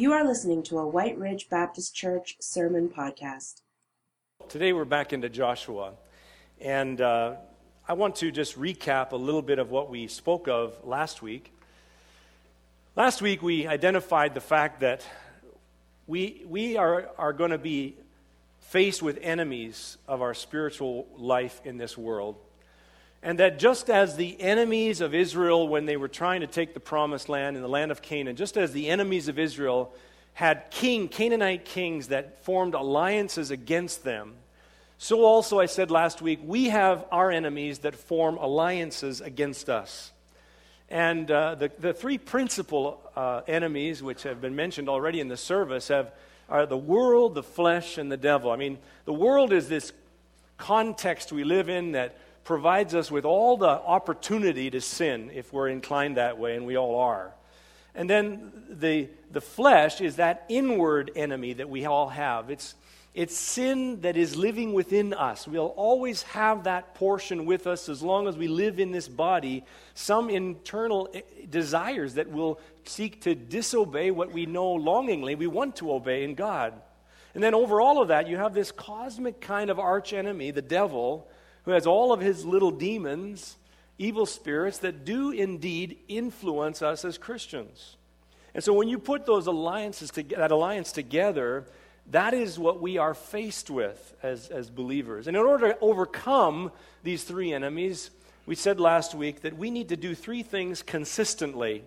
You are listening to a White Ridge Baptist Church sermon podcast. Today we're back into Joshua, and uh, I want to just recap a little bit of what we spoke of last week. Last week we identified the fact that we, we are, are going to be faced with enemies of our spiritual life in this world. And that just as the enemies of Israel, when they were trying to take the promised land in the land of Canaan, just as the enemies of Israel had king, Canaanite kings that formed alliances against them, so also I said last week, we have our enemies that form alliances against us. And uh, the, the three principal uh, enemies, which have been mentioned already in the service, have, are the world, the flesh, and the devil. I mean, the world is this context we live in that provides us with all the opportunity to sin if we're inclined that way, and we all are. And then the, the flesh is that inward enemy that we all have. It's, it's sin that is living within us. We'll always have that portion with us as long as we live in this body, some internal eh, desires that will seek to disobey what we know longingly we want to obey in God. And then over all of that, you have this cosmic kind of arch enemy, the devil, who has all of his little demons, evil spirits that do indeed influence us as Christians. And so when you put those alliances to, that alliance together, that is what we are faced with as, as believers. And in order to overcome these three enemies, we said last week that we need to do three things consistently.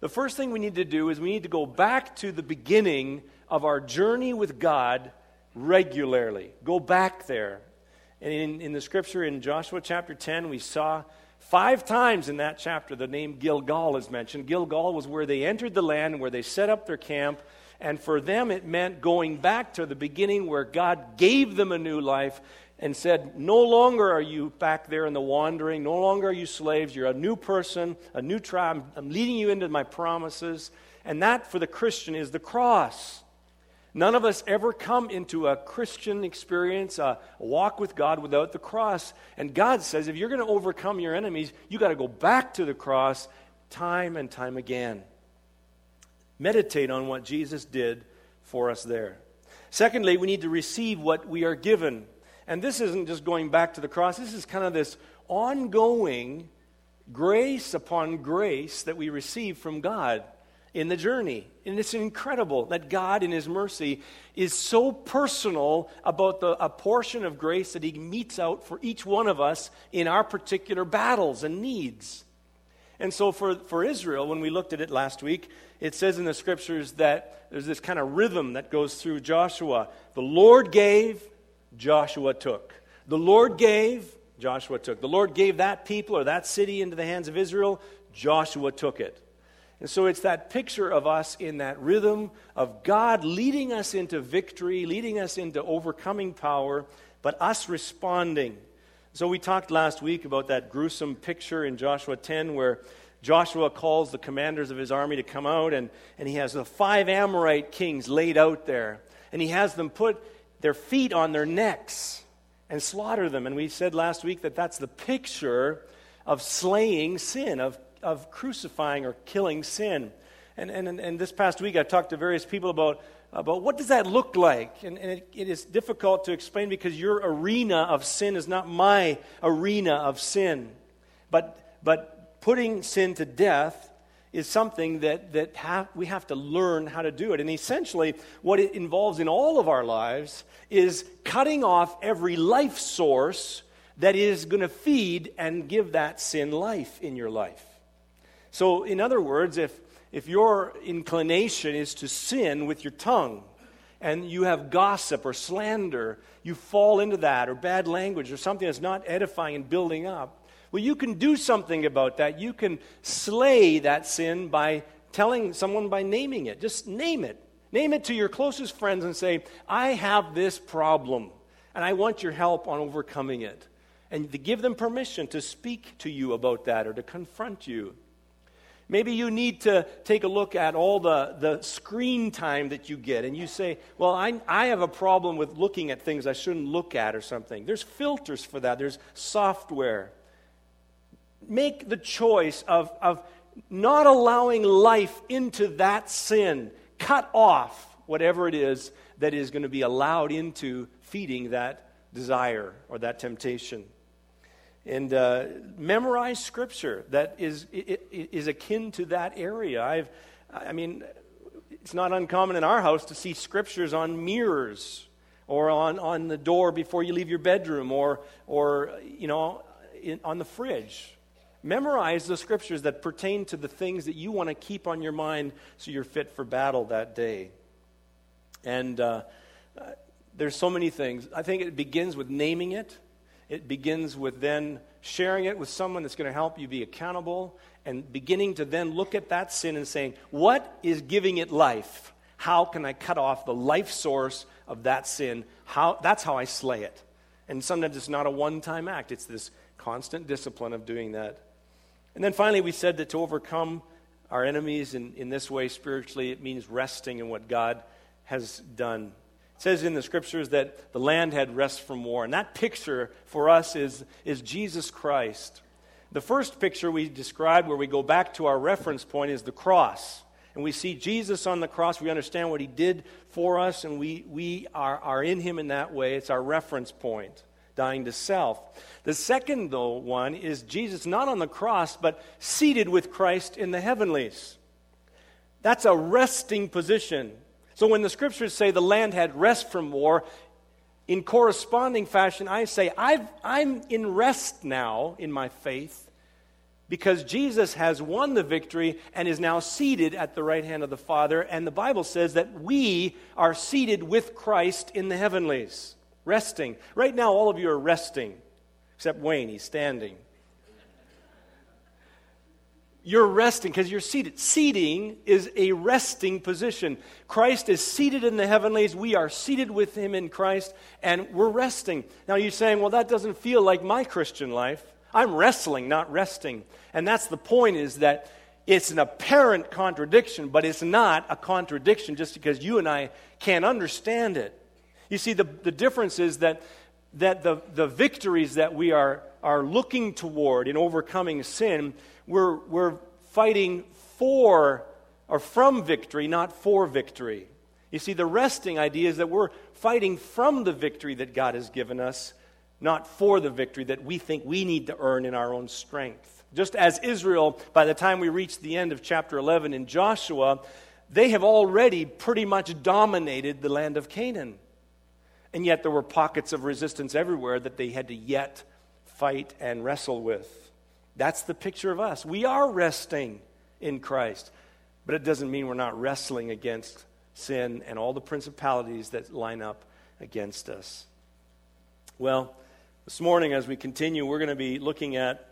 The first thing we need to do is we need to go back to the beginning of our journey with God regularly. Go back there. And in, in the scripture in Joshua chapter 10, we saw five times in that chapter the name Gilgal is mentioned. Gilgal was where they entered the land, where they set up their camp. And for them, it meant going back to the beginning where God gave them a new life and said, No longer are you back there in the wandering. No longer are you slaves. You're a new person, a new tribe. I'm leading you into my promises. And that, for the Christian, is the cross. None of us ever come into a Christian experience, a walk with God without the cross. And God says if you're going to overcome your enemies, you got to go back to the cross time and time again. Meditate on what Jesus did for us there. Secondly, we need to receive what we are given. And this isn't just going back to the cross, this is kind of this ongoing grace upon grace that we receive from God in the journey. And it's incredible that God, in His mercy, is so personal about the, a portion of grace that He metes out for each one of us in our particular battles and needs. And so, for, for Israel, when we looked at it last week, it says in the scriptures that there's this kind of rhythm that goes through Joshua. The Lord gave, Joshua took. The Lord gave, Joshua took. The Lord gave that people or that city into the hands of Israel, Joshua took it. And so it's that picture of us in that rhythm of God leading us into victory, leading us into overcoming power, but us responding. So we talked last week about that gruesome picture in Joshua 10 where Joshua calls the commanders of his army to come out, and, and he has the five Amorite kings laid out there. And he has them put their feet on their necks and slaughter them. And we said last week that that's the picture of slaying sin, of of crucifying or killing sin. And, and, and this past week, I talked to various people about, about what does that look like. And, and it, it is difficult to explain because your arena of sin is not my arena of sin. But, but putting sin to death is something that, that have, we have to learn how to do it. And essentially, what it involves in all of our lives is cutting off every life source that is going to feed and give that sin life in your life. So, in other words, if, if your inclination is to sin with your tongue, and you have gossip or slander, you fall into that, or bad language, or something that's not edifying and building up. Well, you can do something about that. You can slay that sin by telling someone by naming it. Just name it. Name it to your closest friends and say, I have this problem, and I want your help on overcoming it. And to give them permission to speak to you about that or to confront you. Maybe you need to take a look at all the, the screen time that you get, and you say, Well, I, I have a problem with looking at things I shouldn't look at or something. There's filters for that, there's software. Make the choice of, of not allowing life into that sin. cut off whatever it is that is going to be allowed into feeding that desire or that temptation. And uh, memorize scripture that is, is akin to that area. I've, I mean, it's not uncommon in our house to see scriptures on mirrors or on, on the door before you leave your bedroom or, or you know, in, on the fridge. Memorize the scriptures that pertain to the things that you want to keep on your mind so you're fit for battle that day. And uh, uh, there's so many things. I think it begins with naming it, it begins with then sharing it with someone that's going to help you be accountable, and beginning to then look at that sin and saying, What is giving it life? How can I cut off the life source of that sin? How, that's how I slay it. And sometimes it's not a one time act, it's this constant discipline of doing that. And then finally, we said that to overcome our enemies in, in this way spiritually, it means resting in what God has done. Says in the scriptures that the land had rest from war. And that picture for us is, is Jesus Christ. The first picture we described, where we go back to our reference point, is the cross. And we see Jesus on the cross. We understand what he did for us, and we, we are, are in him in that way. It's our reference point, dying to self. The second, though, one is Jesus not on the cross, but seated with Christ in the heavenlies. That's a resting position. So when the scriptures say the land had rest from war, in corresponding fashion, I say, i am in rest now in my faith because Jesus has won the victory and is now seated at the right hand of the Father. And the Bible says that we are seated with Christ in the heavenlies, resting. Right now, all of you are resting except Wayne, he's standing. You're resting because you're seated. Seating is a resting position. Christ is seated in the heavenlies. We are seated with him in Christ, and we're resting. Now you're saying, well, that doesn't feel like my Christian life. I'm wrestling, not resting. And that's the point is that it's an apparent contradiction, but it's not a contradiction just because you and I can't understand it. You see, the, the difference is that that the, the victories that we are, are looking toward in overcoming sin, we're, we're fighting for or from victory, not for victory. You see, the resting idea is that we're fighting from the victory that God has given us, not for the victory that we think we need to earn in our own strength. Just as Israel, by the time we reach the end of chapter 11 in Joshua, they have already pretty much dominated the land of Canaan. And yet there were pockets of resistance everywhere that they had to yet fight and wrestle with. That's the picture of us. We are resting in Christ, but it doesn't mean we're not wrestling against sin and all the principalities that line up against us. Well, this morning, as we continue, we're going to be looking at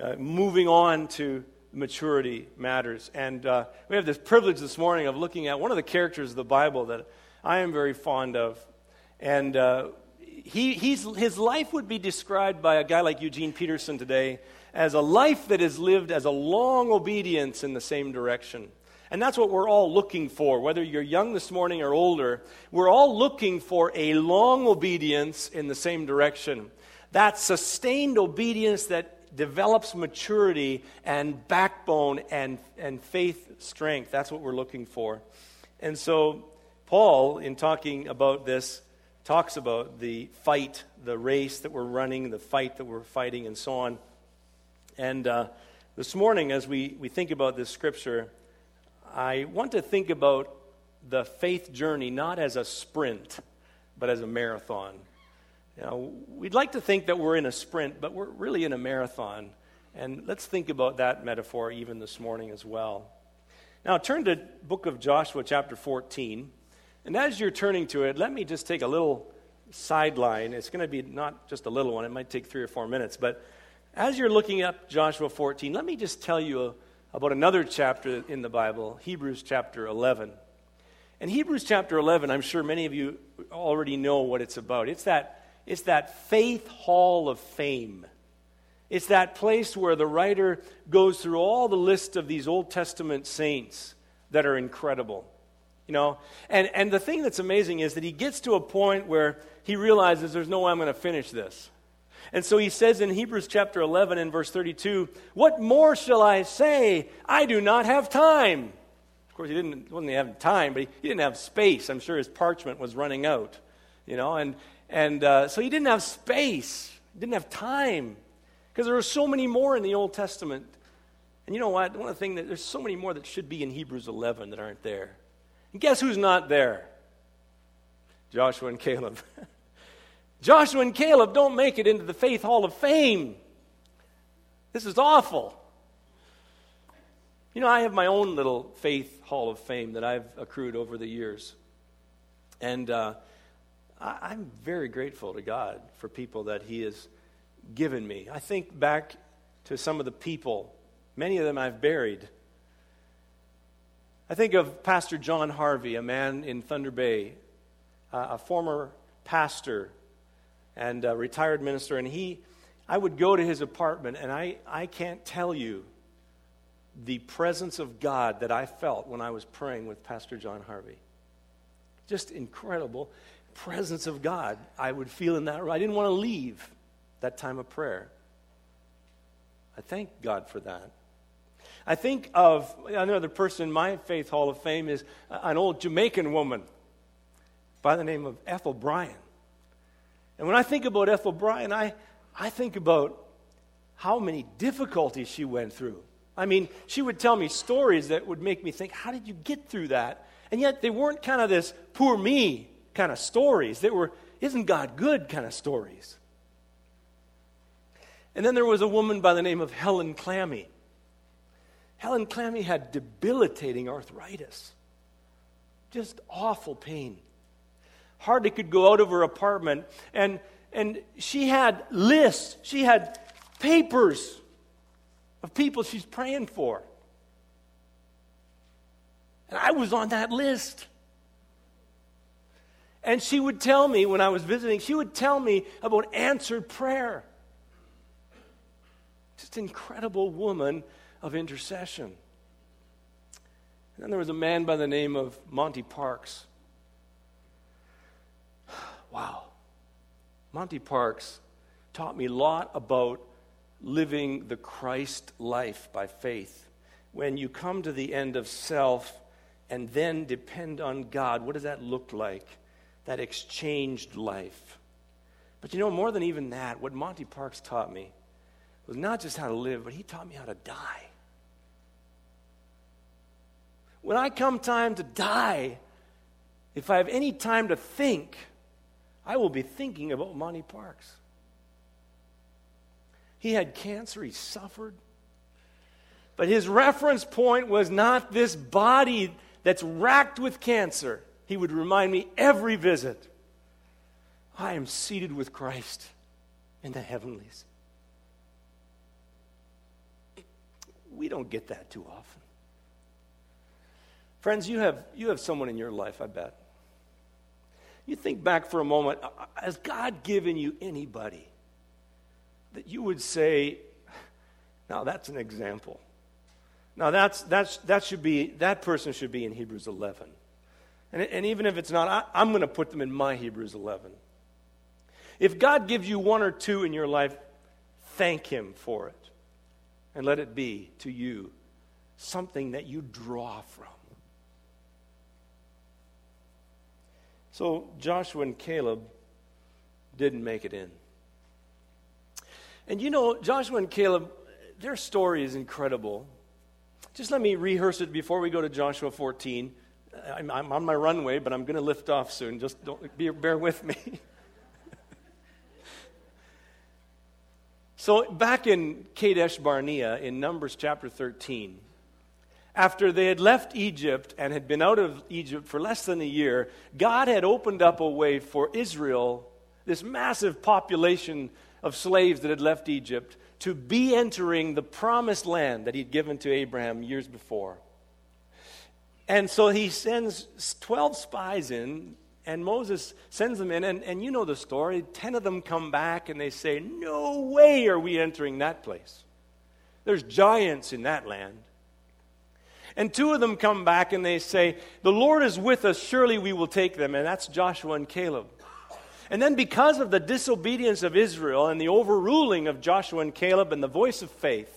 uh, moving on to maturity matters. And uh, we have this privilege this morning of looking at one of the characters of the Bible that I am very fond of. And uh, he, his life would be described by a guy like Eugene Peterson today as a life that is lived as a long obedience in the same direction. And that's what we're all looking for, whether you're young this morning or older. We're all looking for a long obedience in the same direction. That sustained obedience that develops maturity and backbone and, and faith strength. That's what we're looking for. And so, Paul, in talking about this, talks about the fight, the race that we're running, the fight that we're fighting, and so on. And uh, this morning, as we, we think about this scripture, I want to think about the faith journey not as a sprint, but as a marathon. Know, we'd like to think that we're in a sprint, but we're really in a marathon. And let's think about that metaphor even this morning as well. Now, turn to book of Joshua, chapter 14. And as you're turning to it, let me just take a little sideline. It's going to be not just a little one, it might take three or four minutes. But as you're looking up Joshua 14, let me just tell you about another chapter in the Bible, Hebrews chapter 11. And Hebrews chapter 11, I'm sure many of you already know what it's about. It's that, it's that faith hall of fame. It's that place where the writer goes through all the list of these Old Testament saints that are incredible. You know? And, and the thing that's amazing is that he gets to a point where he realizes there's no way I'm going to finish this. And so he says in Hebrews chapter 11 and verse 32, What more shall I say? I do not have time. Of course, he didn't wasn't have time, but he, he, didn't have space. I'm sure his parchment was running out, you know, and and uh, so he didn't have space. He didn't have time because there are so many more in the Old Testament. And you know what? One of the things that there's so many more that should be in Hebrews 11 that aren't there. And guess who's not there? Joshua and Caleb. Joshua and Caleb don't make it into the Faith Hall of Fame. This is awful. You know, I have my own little Faith Hall of Fame that I've accrued over the years. And uh, I, am very grateful to God for people that He has given me. I think back to some of the people, many of them I've buried. I think of Pastor John Harvey, a man in Thunder Bay, uh, a former pastor and a retired minister, and he, I would go to his apartment, and I, I can't tell you the presence of God that I felt when I was praying with Pastor John Harvey. Just incredible presence of God I would feel in that room. I didn't want to leave that time of prayer. I thank God for that. I think of another person in my Faith Hall of Fame is an old Jamaican woman by the name of Ethel Bryan. And when I think about Ethel Bryan, I, I think about how many difficulties she went through. I mean, she would tell me stories that would make me think, how did you get through that? And yet they weren't kind of this poor me kind of stories. They were, isn't God good kind of stories. And then there was a woman by the name of Helen Clammy. Helen Clammy had debilitating arthritis, just awful pain. Hardly could go out of her apartment. And, and she had lists, she had papers of people she's praying for. And I was on that list. And she would tell me when I was visiting, she would tell me about answered prayer. Just incredible woman of intercession. And then there was a man by the name of Monty Parks. Wow. Monty Parks taught me a lot about living the Christ life by faith. When you come to the end of self and then depend on God, what does that look like? That exchanged life. But you know, more than even that, what Monty Parks taught me was not just how to live, but he taught me how to die. When I come time to die, if I have any time to think, I will be thinking about Monty Parks. He had cancer, he suffered. But his reference point was not this body that's racked with cancer. He would remind me every visit I am seated with Christ in the heavenlies. We don't get that too often. Friends, you have, you have someone in your life, I bet. You think back for a moment uh, uh, has God given you anybody that you would say, now that's an example. Now that's, that's, that should be, that person should be in Hebrews 11. And, and even if it's not, I, I'm going to put them in my Hebrews 11. If God gives you one or two in your life, thank Him for it. And let it be to you something that you draw from. So Joshua and Caleb didn't make it in. And you know, Joshua and Caleb, their story is incredible. Just let me rehearse it before we go to Joshua 14. I'm, I'm on my runway, but I'm going to lift off soon. Just don't, be, bear with me. so, back in Kadesh Barnea, in Numbers chapter 13, after they had left Egypt and had been out of Egypt for less than a year, God had opened up a way for Israel, this massive population of slaves that had left Egypt to be entering the promised land that he'd given to Abraham years before. And so he sends 12 spies in, and Moses sends them in, and, and you know the story. 10 of them come back and they say, No way are we entering that place. There's giants in that land. And two of them come back and they say, The Lord is with us, surely we will take them. And that's Joshua and Caleb. And then, because of the disobedience of Israel and the overruling of Joshua and Caleb and the voice of faith,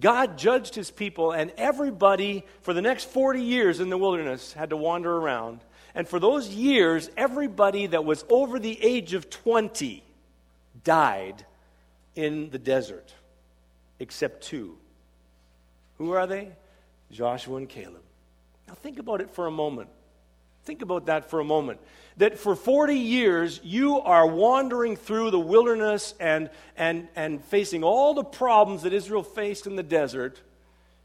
God judged his people, and everybody for the next 40 years in the wilderness had to wander around. And for those years, everybody that was over the age of 20 died in the desert, except two. Who are they? Joshua and Caleb. Now, think about it for a moment. Think about that for a moment. That for 40 years, you are wandering through the wilderness and, and, and facing all the problems that Israel faced in the desert,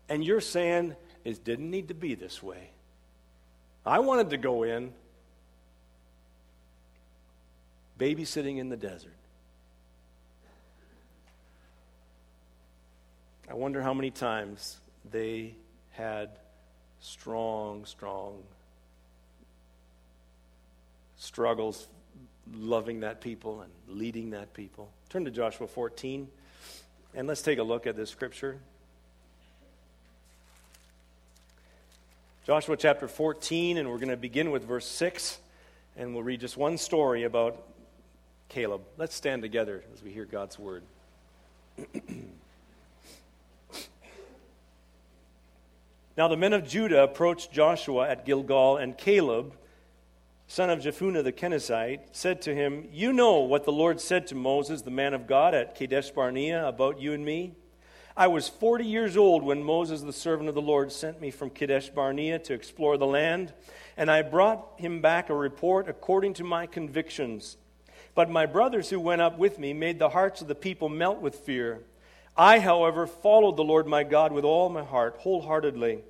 and you're saying it didn't need to be this way. I wanted to go in babysitting in the desert. I wonder how many times they had strong, strong struggles loving that people and leading that people. Turn to Joshua 14 and let's take a look at this scripture. Joshua chapter 14, and we're going to begin with verse 6, and we'll read just one story about Caleb. Let's stand together as we hear God's word. now the men of Judah approached Joshua at Gilgal, and Caleb, son of Jephunneh the Kenizzite, said to him, You know what the Lord said to Moses, the man of God, at Kadesh Barnea about you and me. I was 40 years old when Moses, the servant of the Lord, sent me from Kadesh Barnea to explore the land, and I brought him back a report according to my convictions. But my brothers who went up with me made the hearts of the people melt with fear. I, however, followed the Lord my God with all my heart, wholeheartedly.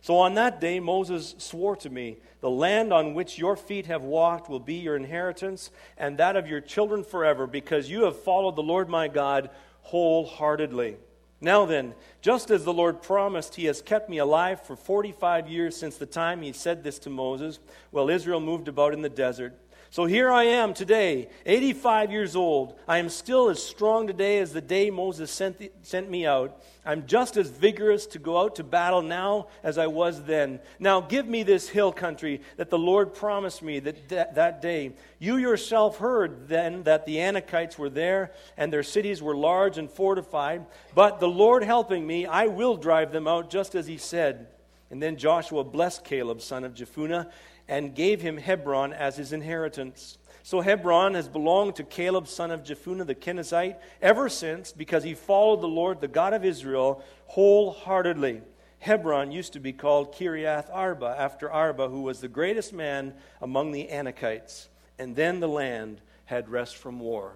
So on that day, Moses swore to me, The land on which your feet have walked will be your inheritance, and that of your children forever, because you have followed the Lord my God wholeheartedly. Now then, just as the Lord promised, he has kept me alive for 45 years since the time he said this to Moses, while Israel moved about in the desert. So here I am today, 85 years old. I am still as strong today as the day Moses sent, the, sent me out. I'm just as vigorous to go out to battle now as I was then. Now give me this hill country that the Lord promised me that, that, that day. You yourself heard then that the Anakites were there and their cities were large and fortified. But the Lord helping me, I will drive them out just as he said. And then Joshua blessed Caleb, son of Jephunneh and gave him Hebron as his inheritance. So Hebron has belonged to Caleb, son of Jephunneh the Kenizzite, ever since because he followed the Lord, the God of Israel, wholeheartedly. Hebron used to be called Kiriath Arba, after Arba, who was the greatest man among the Anakites. And then the land had rest from war.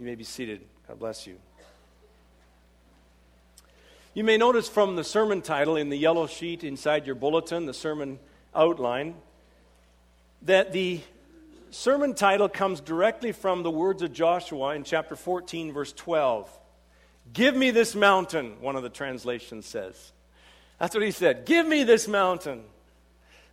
You may be seated. God bless you. You may notice from the sermon title in the yellow sheet inside your bulletin, the sermon outline, that the sermon title comes directly from the words of Joshua in chapter 14, verse 12. Give me this mountain, one of the translations says. That's what he said. Give me this mountain.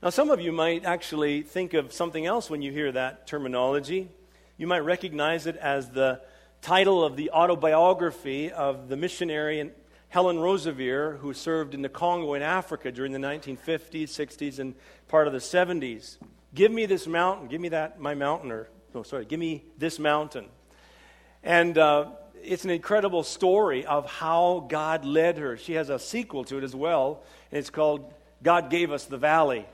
Now, some of you might actually think of something else when you hear that terminology. You might recognize it as the title of the autobiography of the missionary Helen Roseveare, who served in the Congo in Africa during the 1950s, 60s, and part of the 70s. Give me this mountain. Give me that, my mountain. Or, no, sorry, give me this mountain. And uh, it's an incredible story of how God led her. She has a sequel to it as well, and it's called God Gave Us the Valley.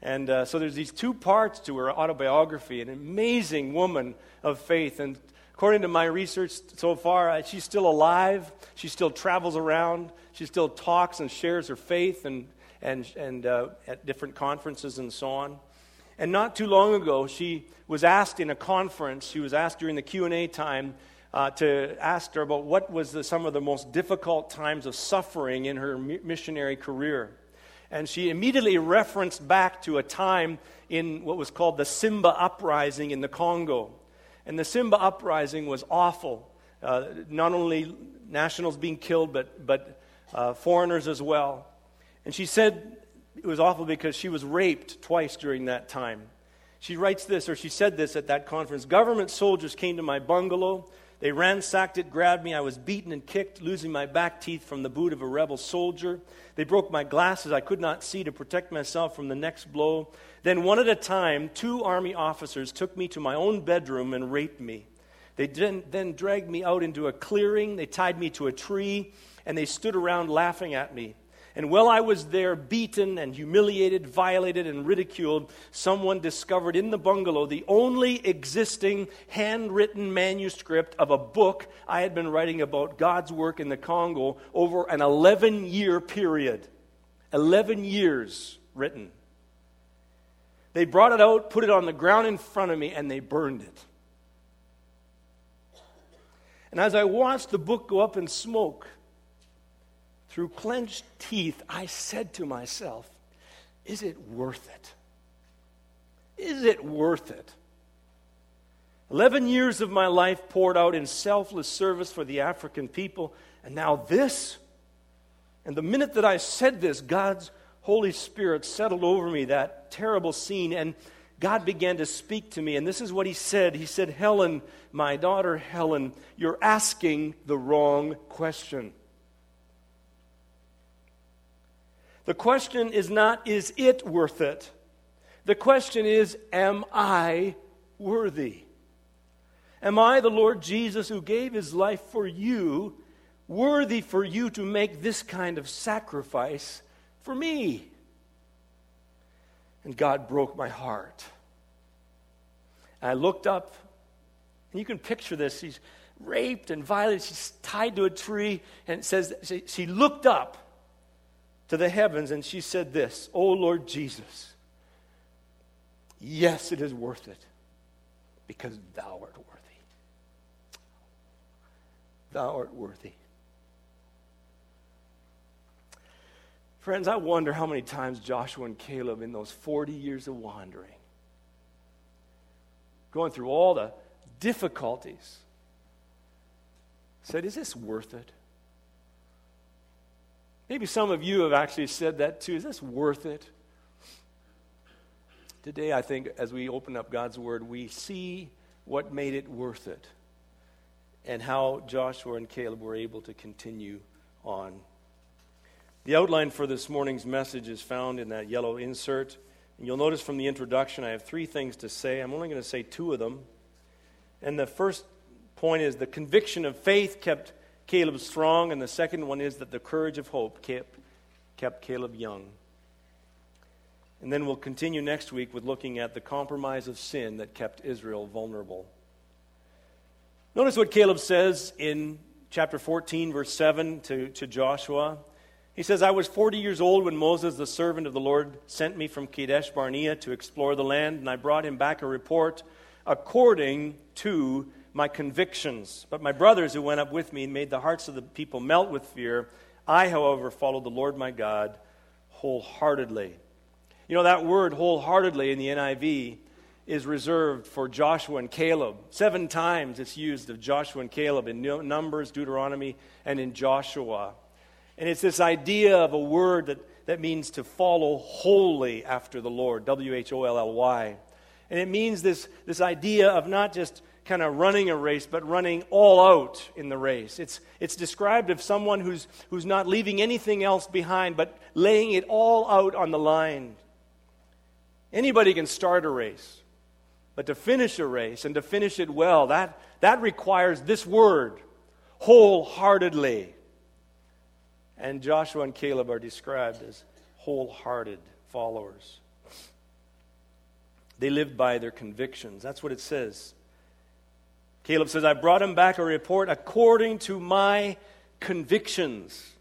And uh, so there's these two parts to her autobiography, an amazing woman of faith. And according to my research so far, uh, she's still alive. She still travels around. She still talks and shares her faith and, and, and uh, at different conferences and so on. And not too long ago, she was asked in a conference, she was asked during the Q&A time uh, to ask her about what was the, some of the most difficult times of suffering in her missionary career. And she immediately referenced back to a time in what was called the Simba Uprising in the Congo. And the Simba Uprising was awful. Uh, not only nationals being killed, but, but uh, foreigners as well. And she said it was awful because she was raped twice during that time. She writes this, or she said this at that conference Government soldiers came to my bungalow. They ransacked it, grabbed me. I was beaten and kicked, losing my back teeth from the boot of a rebel soldier. They broke my glasses. I could not see to protect myself from the next blow. Then, one at a time, two army officers took me to my own bedroom and raped me. They then, dragged me out into a clearing. They tied me to a tree and they stood around laughing at me. And while I was there, beaten and humiliated, violated, and ridiculed, someone discovered in the bungalow the only existing handwritten manuscript of a book I had been writing about God's work in the Congo over an 11 year period. 11 years written. They brought it out, put it on the ground in front of me, and they burned it. And as I watched the book go up in smoke, through clenched teeth, I said to myself, Is it worth it? Is it worth it? Eleven years of my life poured out in selfless service for the African people, and now this? And the minute that I said this, God's Holy Spirit settled over me, that terrible scene, and God began to speak to me. And this is what He said He said, Helen, my daughter Helen, you're asking the wrong question. The question is not, is it worth it? The question is, am I worthy? Am I the Lord Jesus who gave his life for you, worthy for you to make this kind of sacrifice for me? And God broke my heart. And I looked up, and you can picture this. She's raped and violated. She's tied to a tree, and it says she, she looked up to the heavens and she said this Oh Lord Jesus, yes, it is worth it because thou art worthy. Thou art worthy. Friends, I wonder how many times Joshua and Caleb, in those 40 years of wandering, going through all the difficulties, said, Is this worth it? Maybe some of you have actually said that too. Is this worth it? Today, I think, as we open up God's Word, we see what made it worth it and how Joshua and Caleb were able to continue on. The outline for this morning's message is found in that yellow insert. And you'll notice from the introduction, I have three things to say. I'm only going to say two of them. And the first point is the conviction of faith kept Caleb strong, and the second one is that the courage of hope kept, kept Caleb young. And then we'll continue next week with looking at the compromise of sin that kept Israel vulnerable. Notice what Caleb says in chapter 14, verse 7 to, to Joshua. He says, I was 40 years old when Moses, the servant of the Lord, sent me from Kadesh Barnea to explore the land, and I brought him back a report according to my convictions. But my brothers who went up with me made the hearts of the people melt with fear. I, however, followed the Lord my God wholeheartedly. You know, that word wholeheartedly in the NIV is reserved for Joshua and Caleb. Seven times it's used of Joshua and Caleb in Numbers, Deuteronomy, and in Joshua. And it's this idea of a word that, that means to follow wholly after the Lord, W H O L L Y. And it means this, this idea of not just kind of running a race, but running all out in the race. It's, it's described of someone who's, who's not leaving anything else behind, but laying it all out on the line. Anybody can start a race, but to finish a race and to finish it well, that, that requires this word wholeheartedly. And Joshua and Caleb are described as wholehearted followers. They lived by their convictions. That's what it says Caleb says, I brought him back a report according to my convictions.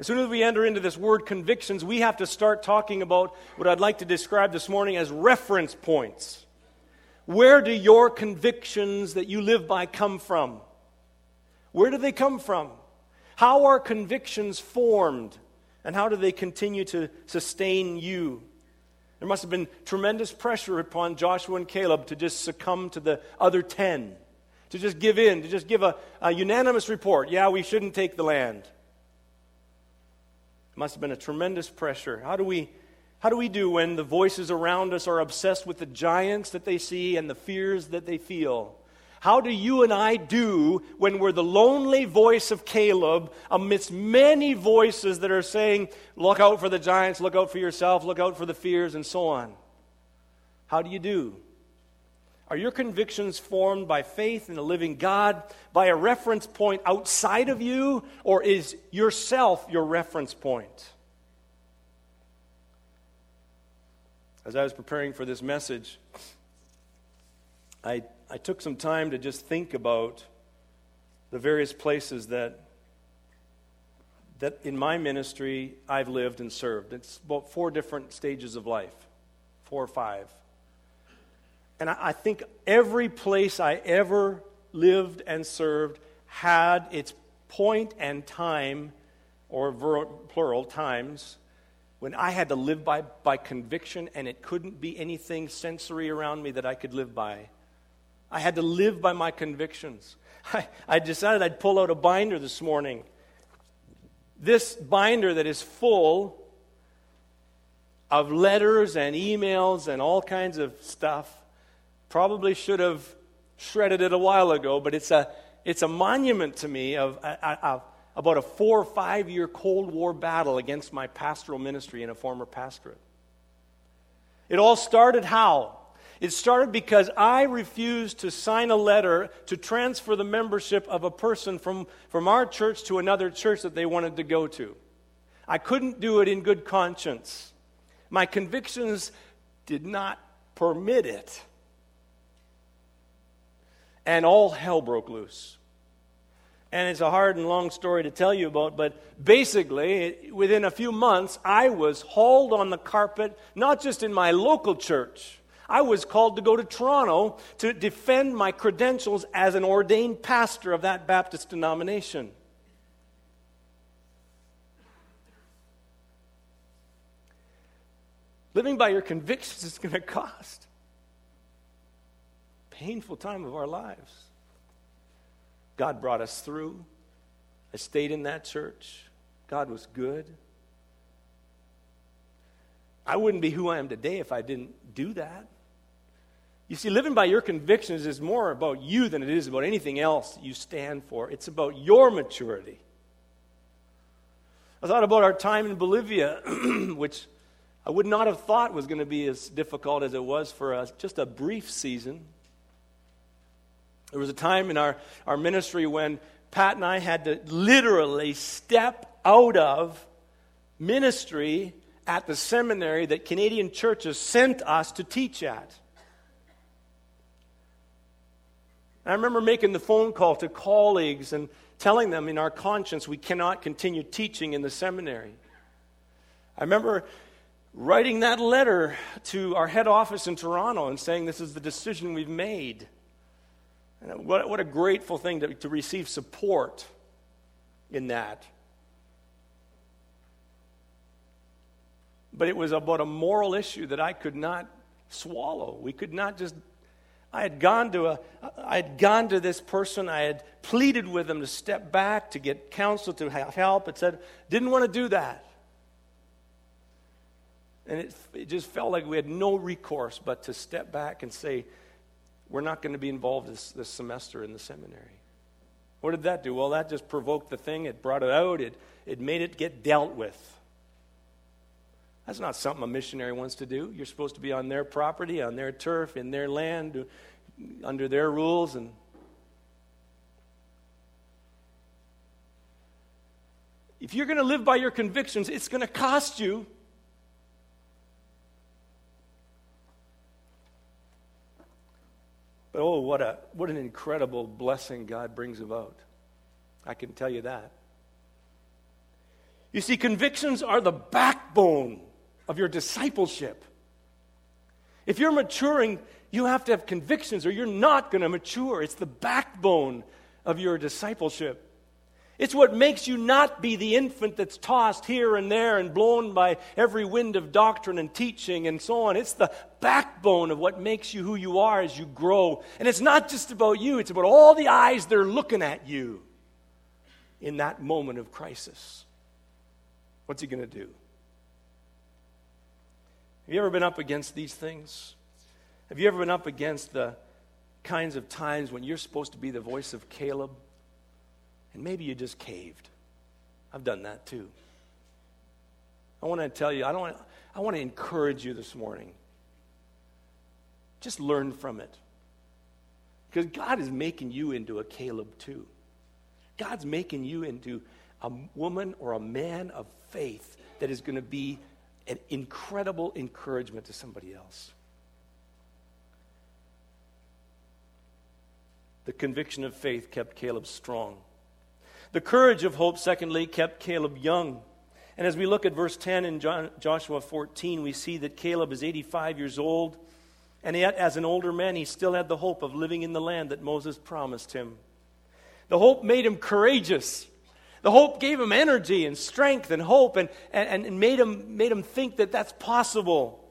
As soon as we enter into this word convictions, we have to start talking about what I'd like to describe this morning as reference points. Where do your convictions that you live by come from? Where do they come from? How are convictions formed? And how do they continue to sustain you? There must have been tremendous pressure upon Joshua and Caleb to just succumb to the other 10, to just give in, to just give a, a unanimous report. Yeah, we shouldn't take the land. It must have been a tremendous pressure. How do we how do we do when the voices around us are obsessed with the giants that they see and the fears that they feel? How do you and I do when we're the lonely voice of Caleb amidst many voices that are saying, look out for the giants, look out for yourself, look out for the fears, and so on? How do you do? Are your convictions formed by faith in the living God, by a reference point outside of you, or is yourself your reference point? As I was preparing for this message, I, I took some time to just think about the various places that, that in my ministry I've lived and served. It's about four different stages of life, four or five. And I, I think every place I ever lived and served had its point and time, or ver- plural times, when I had to live by, by conviction and it couldn't be anything sensory around me that I could live by. I had to live by my convictions. I, I decided I'd pull out a binder this morning. This binder that is full of letters and emails and all kinds of stuff Probably should have shredded it a while ago, but it's a, it's a monument to me of, of about a four or five year Cold War battle against my pastoral ministry in a former pastorate. It all started how? It started because I refused to sign a letter to transfer the membership of a person from, from our church to another church that they wanted to go to. I couldn't do it in good conscience. My convictions did not permit it and all hell broke loose. And it's a hard and long story to tell you about, but basically, within a few months, I was hauled on the carpet, not just in my local church. I was called to go to Toronto to defend my credentials as an ordained pastor of that Baptist denomination. Living by your convictions is going to cost painful time of our lives. God brought us through. I stayed in that church. God was good. I wouldn't be who I am today if I didn't do that. You see, living by your convictions is more about you than it is about anything else you stand for. It's about your maturity. I thought about our time in Bolivia, which I would not have thought was going to be as difficult as it was for us, just a brief season. There was a time in our, our ministry when Pat and I had to literally step out of ministry at the seminary that Canadian churches sent us to teach at. I remember making the phone call to colleagues and telling them in our conscience we cannot continue teaching in the seminary. I remember writing that letter to our head office in Toronto and saying this is the decision we've made. And what, what a grateful thing to, to receive support in that. But it was about a moral issue that I could not swallow. We could not just. I had gone to a. I had gone to this person. I had pleaded with him to step back, to get counsel, to have help. It said didn't want to do that, and it, it just felt like we had no recourse but to step back and say, we're not going to be involved this, this semester in the seminary. What did that do? Well, that just provoked the thing. It brought it out. It, it made it get dealt with. That's not something a missionary wants to do. You're supposed to be on their property, on their turf, in their land, under their rules. And if you're going to live by your convictions, it's going to cost you. But oh, what, a, what an incredible blessing God brings about. I can tell you that. You see, convictions are the backbone of your discipleship. If you're maturing, you have to have convictions or you're not going to mature. It's the backbone of your discipleship. It's what makes you not be the infant that's tossed here and there and blown by every wind of doctrine and teaching and so on. It's the backbone of what makes you who you are as you grow. And it's not just about you, it's about all the eyes that are looking at you in that moment of crisis. What's he going to do? Have you ever been up against these things? Have you ever been up against the kinds of times when you're supposed to be the voice of Caleb? And maybe you just caved. I've done that too. I want to tell you, I, don't want, I want to encourage you this morning. Just learn from it. Because God is making you into a Caleb too. God's making you into a woman or a man of faith that is going to be an incredible encouragement to somebody else. The conviction of faith kept Caleb strong. The courage of hope, secondly, kept Caleb young. And as we look at verse 10 in Joshua 14, we see that Caleb is 85 years old, and yet, as an older man, he still had the hope of living in the land that Moses promised him. The hope made him courageous. The hope gave him energy and strength and hope and, and, and made, him, made him think that that's possible.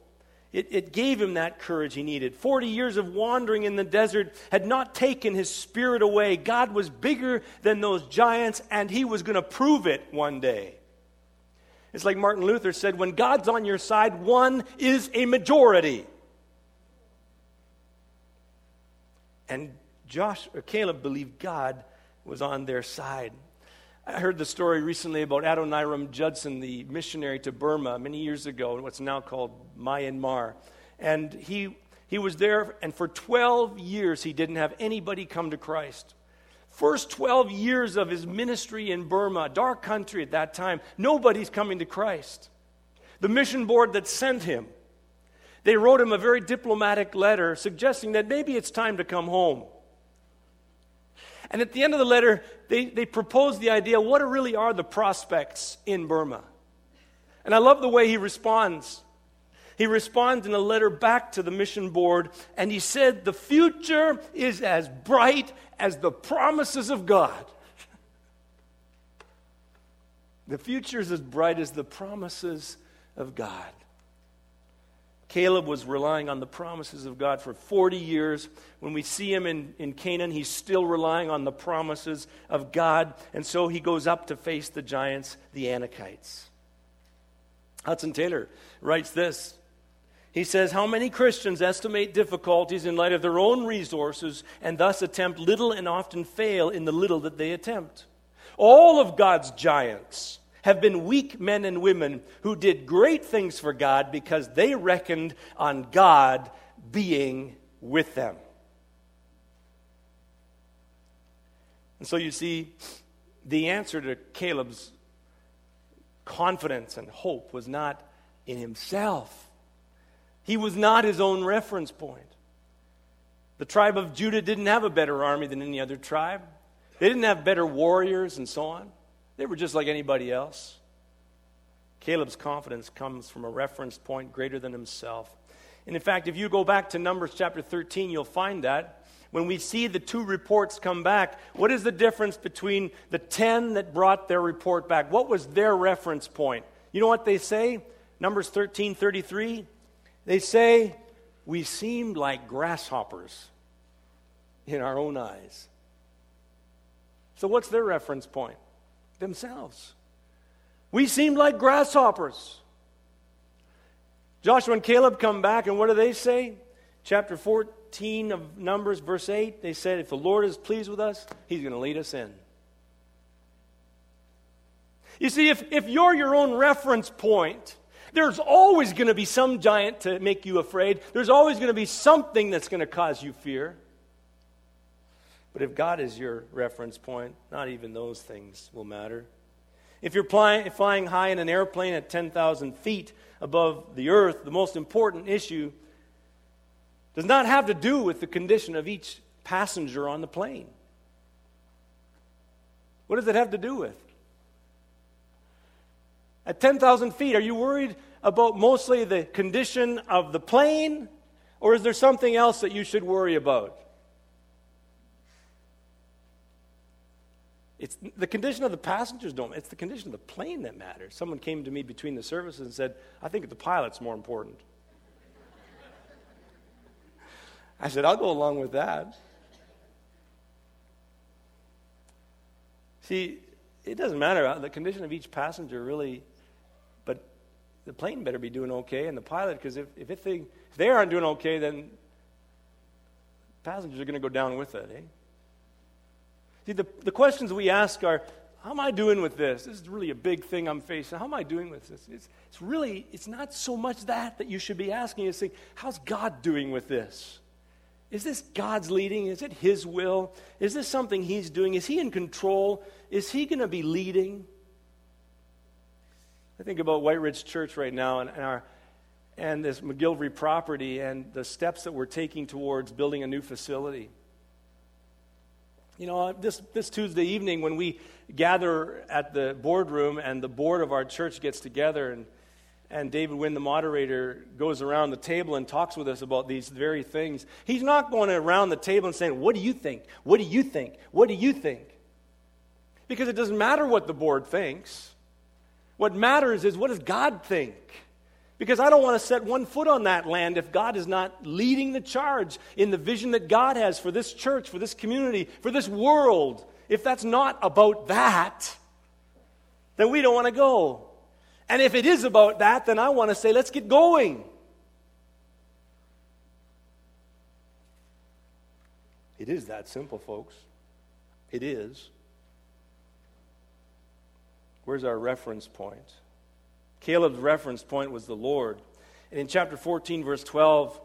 It, it gave him that courage he needed. 40 years of wandering in the desert had not taken his spirit away. God was bigger than those giants, and he was going to prove it one day. It's like Martin Luther said when God's on your side, one is a majority. And Josh or Caleb believed God was on their side. I heard the story recently about Adoniram Judson, the missionary to Burma many years ago, in what's now called Myanmar. And he, he was there, and for 12 years, he didn't have anybody come to Christ. First 12 years of his ministry in Burma, dark country at that time, nobody's coming to Christ. The mission board that sent him, they wrote him a very diplomatic letter suggesting that maybe it's time to come home. And at the end of the letter, they, they proposed the idea what really are the prospects in Burma? And I love the way he responds. He responds in a letter back to the mission board, and he said, The future is as bright as the promises of God. the future is as bright as the promises of God. Caleb was relying on the promises of God for 40 years. When we see him in, in Canaan, he's still relying on the promises of God. And so he goes up to face the giants, the Anakites. Hudson Taylor writes this he says, How many Christians estimate difficulties in light of their own resources and thus attempt little and often fail in the little that they attempt? All of God's giants have been weak men and women who did great things for God because they reckoned on God being with them. And so you see, the answer to Caleb's confidence and hope was not in himself he was not his own reference point. The tribe of Judah didn't have a better army than any other tribe. They didn't have better warriors and so on. They were just like anybody else. Caleb's confidence comes from a reference point greater than himself. And in fact, if you go back to Numbers chapter 13, you'll find that when we see the two reports come back, what is the difference between the 10 that brought their report back? What was their reference point? You know what they say? Numbers 13 33. They say we seemed like grasshoppers in our own eyes. So, what's their reference point? Themselves. We seemed like grasshoppers. Joshua and Caleb come back, and what do they say? Chapter 14 of Numbers, verse 8, they said, If the Lord is pleased with us, He's going to lead us in. You see, if, if you're your own reference point, there's always going to be some giant to make you afraid. There's always going to be something that's going to cause you fear. But if God is your reference point, not even those things will matter. If you're flying, flying high in an airplane at 10,000 feet above the earth, the most important issue does not have to do with the condition of each passenger on the plane. What does it have to do with? At 10,000 feet, are you worried about mostly the condition of the plane, or is there something else that you should worry about? It's the condition of the passengers don't. It's the condition of the plane that matters. Someone came to me between the services and said, "I think the pilot's more important." I said, "I'll go along with that." See, it doesn't matter. The condition of each passenger really but the plane better be doing okay, and the pilot, because if, if, if they aren't doing okay, then passengers are going to go down with it, eh? See, the, the questions we ask are, how am I doing with this? This is really a big thing I'm facing. How am I doing with this? It's, it's really, it's not so much that that you should be asking. It's saying, how's God doing with this? Is this God's leading? Is it His will? Is this something He's doing? Is He in control? Is He going to be leading? I think about White Ridge Church right now and, and, our, and this McGilvery property and the steps that we're taking towards building a new facility. You know, this, this Tuesday evening, when we gather at the boardroom and the board of our church gets together, and, and David Wynn, the moderator, goes around the table and talks with us about these very things, he's not going around the table and saying, What do you think? What do you think? What do you think? Because it doesn't matter what the board thinks. What matters is what does God think? Because I don't want to set one foot on that land if God is not leading the charge in the vision that God has for this church, for this community, for this world. If that's not about that, then we don't want to go. And if it is about that, then I want to say, let's get going. It is that simple, folks. It is. Where's our reference point? Caleb's reference point was the Lord. And in chapter 14, verse 12,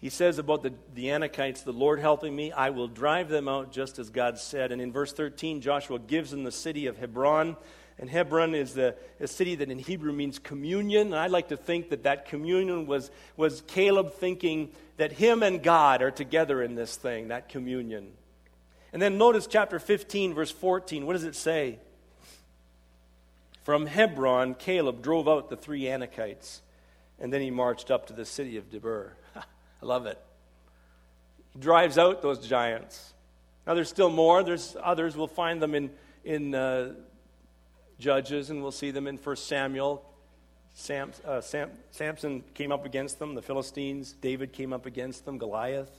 he says about the, the Anakites, the Lord helping me, I will drive them out just as God said. And in verse 13, Joshua gives them the city of Hebron. And Hebron is the, a city that in Hebrew means communion. And I like to think that that communion was, was Caleb thinking that him and God are together in this thing, that communion. And then notice chapter 15, verse 14. What does it say? From Hebron, Caleb drove out the three Anakites, and then he marched up to the city of Debir. I love it. He drives out those giants. Now, there's still more. There's others. We'll find them in, in uh, Judges, and we'll see them in 1 Samuel. Sam, uh, Sam, Samson came up against them, the Philistines. David came up against them, Goliath.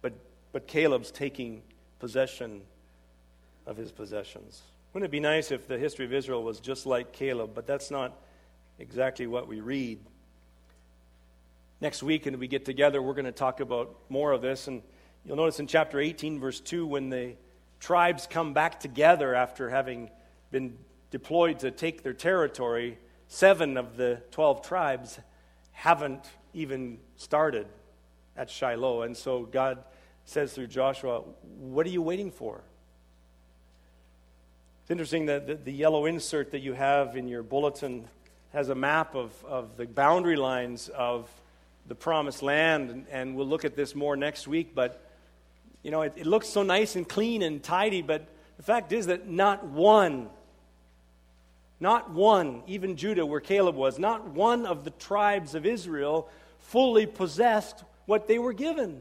But, but Caleb's taking possession of his possessions. Wouldn't it be nice if the history of Israel was just like Caleb? But that's not exactly what we read. Next week, and we get together, we're going to talk about more of this. And you'll notice in chapter 18, verse 2, when the tribes come back together after having been deployed to take their territory, seven of the 12 tribes haven't even started at Shiloh. And so God says through Joshua, What are you waiting for? It's interesting that the, the, yellow insert that you have in your bulletin has a map of, of the boundary lines of the promised land, and, and we'll look at this more next week. But, you know, it, it looks so nice and clean and tidy, but the fact is that not one, not one, even Judah, where Caleb was, not one of the tribes of Israel fully possessed what they were given.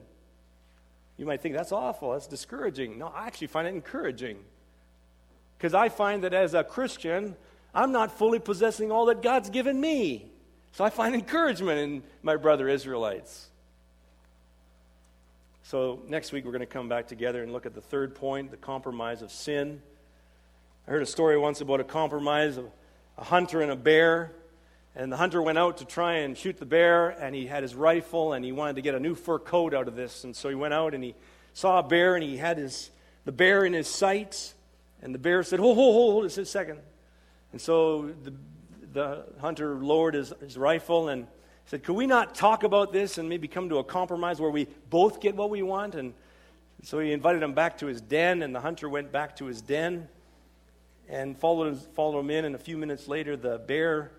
You might think that's awful, that's discouraging. No, I actually find it encouraging. Because I find that as a Christian, I'm not fully possessing all that God's given me. So I find encouragement in my brother Israelites. So next week we're going to come back together and look at the third point the compromise of sin. I heard a story once about a compromise of a hunter and a bear. And the hunter went out to try and shoot the bear, and he had his rifle, and he wanted to get a new fur coat out of this. And so he went out and he saw a bear, and he had his, the bear in his sights. And the bear said, Hold, hold, hold, hold, a second. And so the, the hunter lowered his, his rifle and said, Could we not talk about this and maybe come to a compromise where we both get what we want? And so he invited him back to his den, and the hunter went back to his den and followed followed him in. And a few minutes later, the bear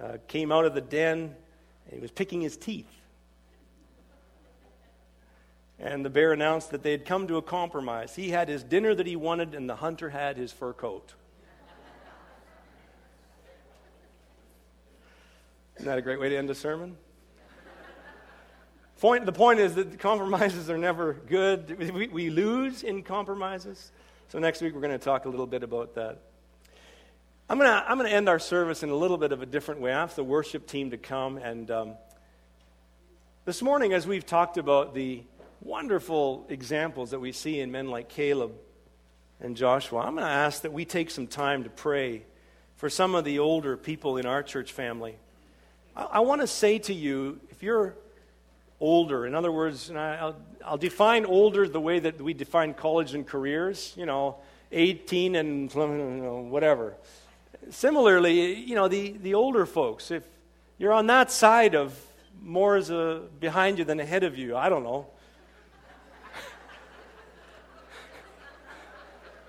uh, came out of the den and he was picking his teeth. And the bear announced that they had come to a compromise. He had his dinner that he wanted, and the hunter had his fur coat. Isn't that a great way to end a sermon? Point, the point is that compromises are never good. We, we lose in compromises. So next week we're going to talk a little bit about that. I'm going to I'm to end our service in a little bit of a different way. I ask the worship team to come. And um, this morning, as we've talked about the wonderful examples that we see in men like Caleb and Joshua. I'm going to ask that we take some time to pray for some of the older people in our church family. I, I want to say to you, if you're older, in other words, I'll, I'll define older the way that we define college and careers, you know, 18 and whatever. Similarly, you know, the, the older folks, if you're on that side of more is a, behind you than ahead of you. I don't know.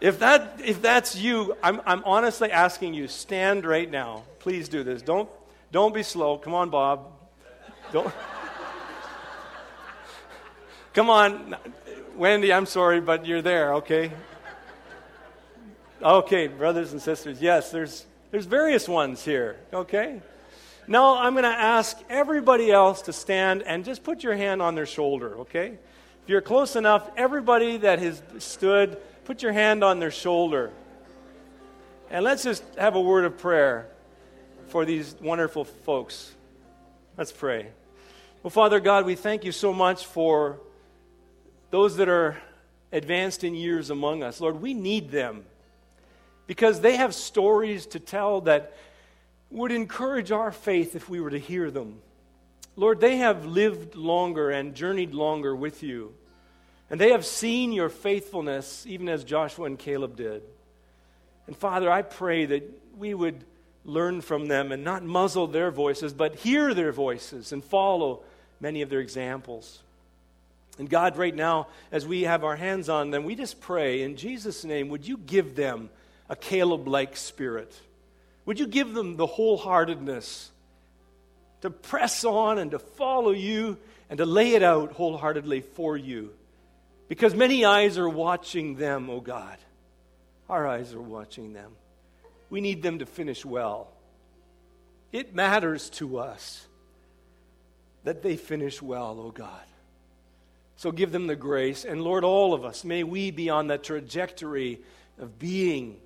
If, that, if that's you, I'm, I'm honestly asking you, stand right now. Please do this. Don't, don't be slow. Come on, Bob. Don't. Come on. Wendy, I'm sorry, but you're there, okay? Okay, brothers and sisters, yes, there's, there's various ones here, okay? Now I'm going to ask everybody else to stand and just put your hand on their shoulder, okay? If you're close enough, everybody that has stood, put your hand on their shoulder. And let's just have a word of prayer for these wonderful folks. Let's pray. Well, Father God, we thank you so much for those that are advanced in years among us. Lord, we need them because they have stories to tell that would encourage our faith if we were to hear them. Lord, they have lived longer and journeyed longer with you. And they have seen your faithfulness, even as Joshua and Caleb did. And Father, I pray that we would learn from them and not muzzle their voices, but hear their voices and follow many of their examples. And God, right now, as we have our hands on them, we just pray in Jesus' name, would you give them a Caleb like spirit? Would you give them the wholeheartedness to press on and to follow you and to lay it out wholeheartedly for you? Because many eyes are watching them, oh God. Our eyes are watching them. We need them to finish well. It matters to us that they finish well, oh God. So give them the grace. And Lord, all of us, may we be on that trajectory of being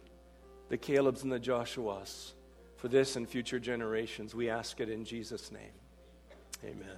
the Calebs and the Joshuas for this and future generations. We ask it in Jesus' name. Amen.